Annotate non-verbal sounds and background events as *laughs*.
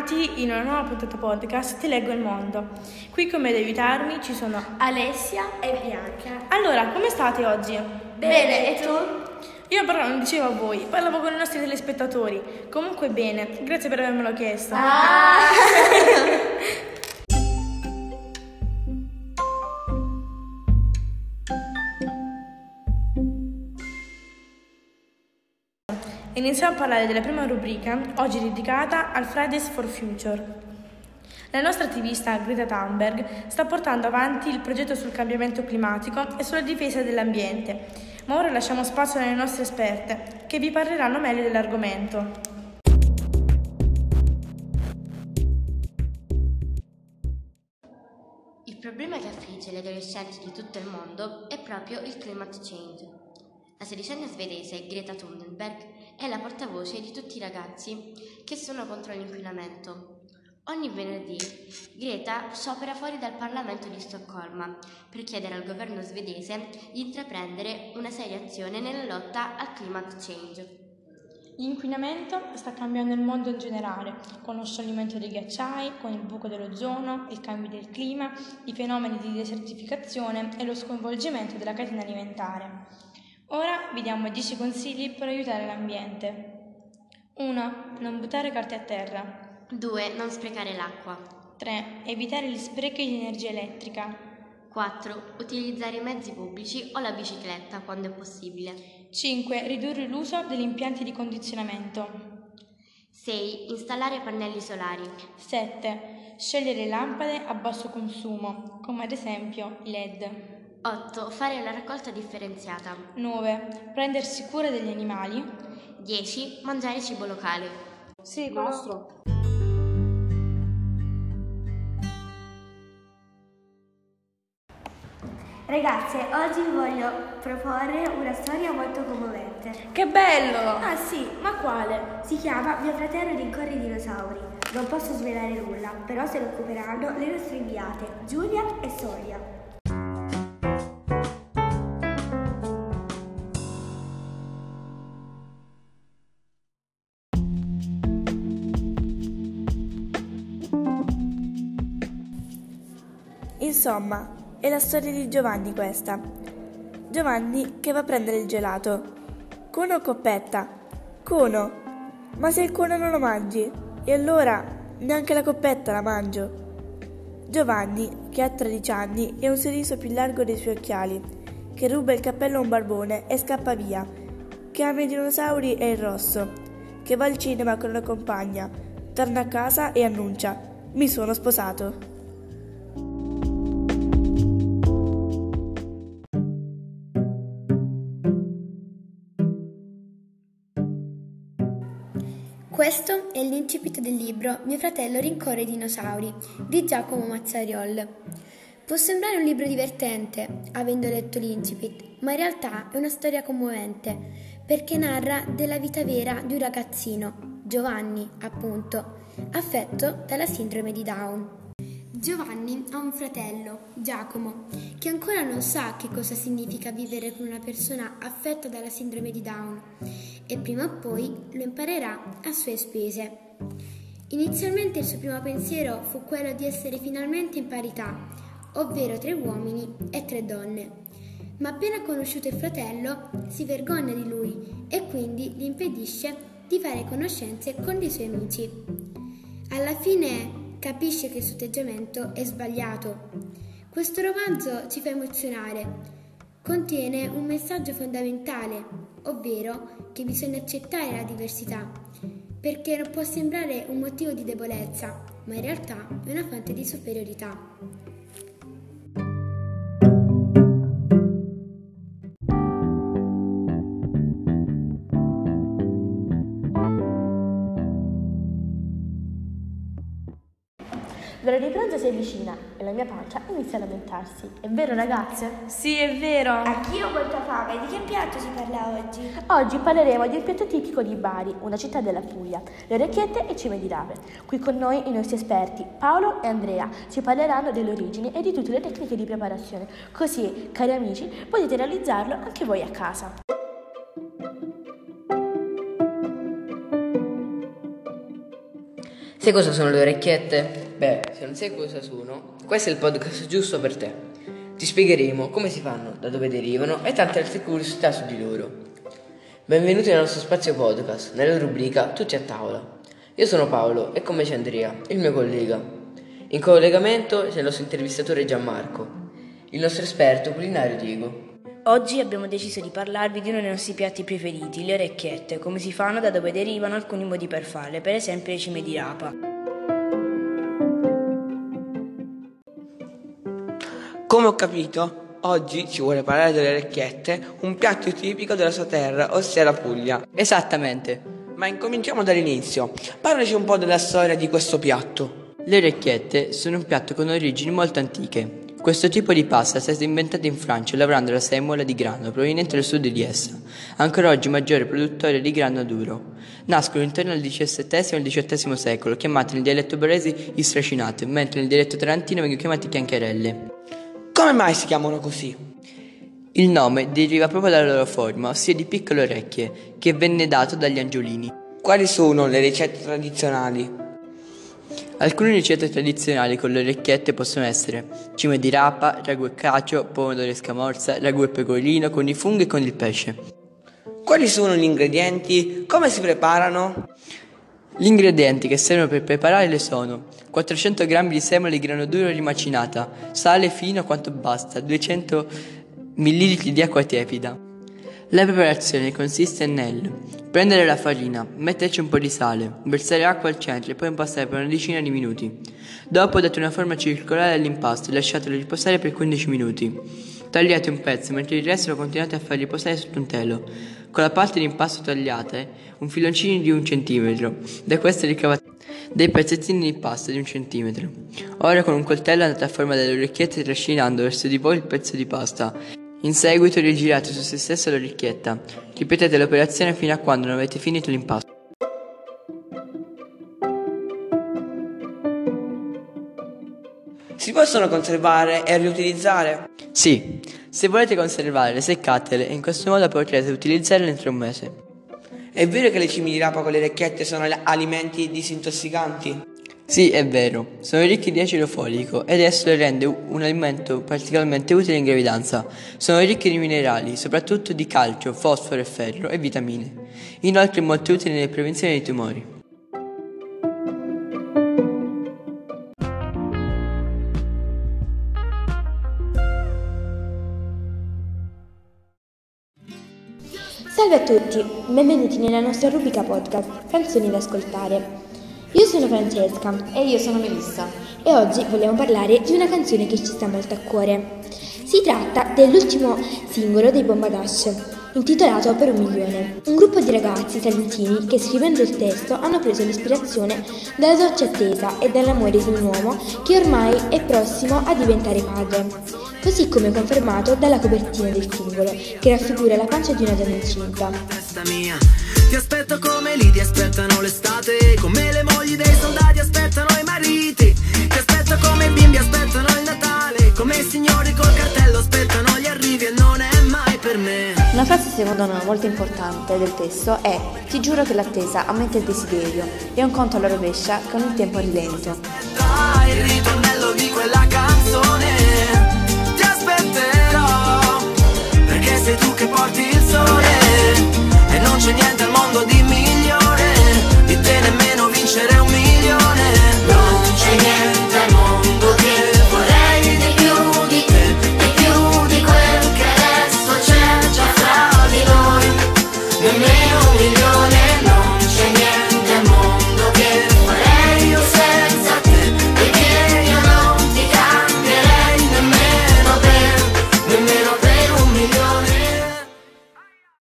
bentornati in una nuova puntata podcast Ti leggo il mondo. Qui con me ad aiutarmi ci sono Alessia e Bianca. Allora, come state oggi? Bene, e tu? Io però non dicevo a voi, parlavo con i nostri telespettatori. Comunque bene, grazie per avermelo chiesto. Ah! *laughs* Iniziamo a parlare della prima rubrica, oggi dedicata al Fridays for Future. La nostra attivista Greta Thunberg sta portando avanti il progetto sul cambiamento climatico e sulla difesa dell'ambiente, ma ora lasciamo spazio alle nostre esperte che vi parleranno meglio dell'argomento. Il problema che affligge gli adolescenti di tutto il mondo è proprio il climate change. La sedicenne svedese Greta Thunberg è la portavoce di tutti i ragazzi che sono contro l'inquinamento. Ogni venerdì Greta sciopera fuori dal Parlamento di Stoccolma per chiedere al governo svedese di intraprendere una seria azione nella lotta al climate change. L'inquinamento sta cambiando il mondo in generale, con lo scioglimento dei ghiacciai, con il buco dell'ozono, il cambio del clima, i fenomeni di desertificazione e lo sconvolgimento della catena alimentare. Ora vi diamo 10 consigli per aiutare l'ambiente. 1. Non buttare carte a terra. 2. Non sprecare l'acqua. 3. Evitare gli sprechi di energia elettrica. 4. Utilizzare i mezzi pubblici o la bicicletta quando è possibile. 5. Ridurre l'uso degli impianti di condizionamento. 6. Installare pannelli solari. 7. Scegliere lampade a basso consumo, come ad esempio i LED. 8. Fare una raccolta differenziata. 9. Prendersi cura degli animali. 10. Mangiare cibo locale. Sì, Nostro. Ragazze, oggi vi voglio proporre una storia molto commovente. Che bello! Ah sì, ma quale? Si chiama Mio fratello rincorre i dinosauri. Non posso svelare nulla, però se ne occuperanno le nostre inviate, Giulia e Sonia. Insomma, è la storia di Giovanni questa. Giovanni che va a prendere il gelato. Cono o coppetta? Cono. Ma se il cono non lo mangi? E allora neanche la coppetta la mangio. Giovanni, che ha 13 anni e un sorriso più largo dei suoi occhiali, che ruba il cappello a un barbone e scappa via, che ama i dinosauri e il rosso, che va al cinema con una compagna, torna a casa e annuncia: Mi sono sposato. Questo è l'incipit del libro Mio fratello rincorre i dinosauri di Giacomo Mazzariol. Può sembrare un libro divertente, avendo letto l'incipit, ma in realtà è una storia commovente, perché narra della vita vera di un ragazzino, Giovanni, appunto, affetto dalla sindrome di Down. Giovanni ha un fratello, Giacomo, che ancora non sa che cosa significa vivere con una persona affetta dalla sindrome di Down e prima o poi lo imparerà a sue spese. Inizialmente il suo primo pensiero fu quello di essere finalmente in parità, ovvero tre uomini e tre donne. Ma appena conosciuto il fratello, si vergogna di lui e quindi gli impedisce di fare conoscenze con i suoi amici. Alla fine capisce che il suo atteggiamento è sbagliato. Questo romanzo ci fa emozionare. Contiene un messaggio fondamentale, ovvero che bisogna accettare la diversità, perché non può sembrare un motivo di debolezza, ma in realtà è una fonte di superiorità. Si avvicina e la mia pancia inizia a lamentarsi. È vero ragazze? Sì, è vero. Anch'io ho molta fame. Di che piatto si parla oggi? Oggi parleremo di un piatto tipico di Bari, una città della Puglia, le orecchiette e cime di rame. Qui con noi i nostri esperti Paolo e Andrea ci parleranno delle origini e di tutte le tecniche di preparazione. Così, cari amici, potete realizzarlo anche voi a casa. Sai cosa sono le orecchiette? Beh, se non sai cosa sono, questo è il podcast giusto per te. Ti spiegheremo come si fanno, da dove derivano e tante altre curiosità su di loro. Benvenuti nel nostro spazio podcast, nella rubrica Tutti a tavola. Io sono Paolo e con me c'è Andrea, il mio collega. In collegamento c'è il nostro intervistatore Gianmarco, il nostro esperto culinario Diego. Oggi abbiamo deciso di parlarvi di uno dei nostri piatti preferiti, le orecchiette, come si fanno, da dove derivano alcuni modi per farle, per esempio le cime di rapa. Come ho capito, oggi ci vuole parlare delle orecchiette, un piatto tipico della sua terra, ossia la Puglia. Esattamente. Ma incominciamo dall'inizio. Parlaci un po' della storia di questo piatto. Le orecchiette sono un piatto con origini molto antiche. Questo tipo di pasta è stata inventata in Francia lavorando la semola di grano proveniente dal sud di essa, ancora oggi maggiore produttore di grano duro. Nascono intorno al XVII e al XVIII secolo, chiamate nel dialetto barese istracinate, mentre nel dialetto tarantino vengono chiamate chiancherelle. Come mai si chiamano così? Il nome deriva proprio dalla loro forma, ossia di piccole orecchie, che venne dato dagli angiolini. Quali sono le ricette tradizionali? Alcune ricette tradizionali con le orecchiette possono essere cime di rapa, ragù e cacio, pomodoro e scamorza, ragù e pecorino con i funghi e con il pesce. Quali sono gli ingredienti? Come si preparano? Gli ingredienti che servono per prepararle sono 400 g di semola di grano duro rimacinata, sale fino a quanto basta, 200 ml di acqua tiepida. La preparazione consiste nel prendere la farina, metterci un po' di sale, versare acqua al centro e poi impastare per una decina di minuti. Dopo date una forma circolare all'impasto e lasciatelo riposare per 15 minuti. Tagliate un pezzo mentre il resto lo continuate a far riposare sotto un telo. Con la parte di impasto tagliate un filoncino di un centimetro. Da questo ricavate dei pezzettini di impasto di un centimetro. Ora con un coltello andate a forma delle orecchiette trascinando verso di voi il pezzo di pasta in seguito rigirate su se stessa l'orecchietta. Ripetete l'operazione fino a quando non avete finito l'impasto. Si possono conservare e riutilizzare? Sì, se volete conservarle, seccatele e in questo modo potrete utilizzarle entro un mese. È vero che le cime di rapa con le orecchiette sono alimenti disintossicanti? Sì, è vero, sono ricchi di acido folico ed esso le rende un alimento particolarmente utile in gravidanza. Sono ricchi di minerali, soprattutto di calcio, fosforo e ferro e vitamine. Inoltre molto utili nella prevenzione dei tumori. Salve a tutti, benvenuti nella nostra rubrica podcast Canzoni da ascoltare. Io sono Francesca e io sono Melissa e oggi vogliamo parlare di una canzone che ci sta molto a cuore. Si tratta dell'ultimo singolo dei Bomba Dash, intitolato Per un milione. Un gruppo di ragazzi salentini che scrivendo il testo hanno preso l'ispirazione dalla doccia attesa e dall'amore di un uomo che ormai è prossimo a diventare padre, così come confermato dalla copertina del singolo che raffigura la pancia di una donna incinta. Ti aspetto come lì ti aspettano l'estate Come le mogli dei soldati aspettano i mariti. Ti aspetto come i bimbi aspettano il Natale Come i signori col cartello aspettano gli arrivi E non è mai per me. Una frase secondo noi molto importante del testo è Ti giuro che l'attesa aumenta il desiderio E un conto alla rovescia con il tempo rilento. Dai, il ritornello di quella canzone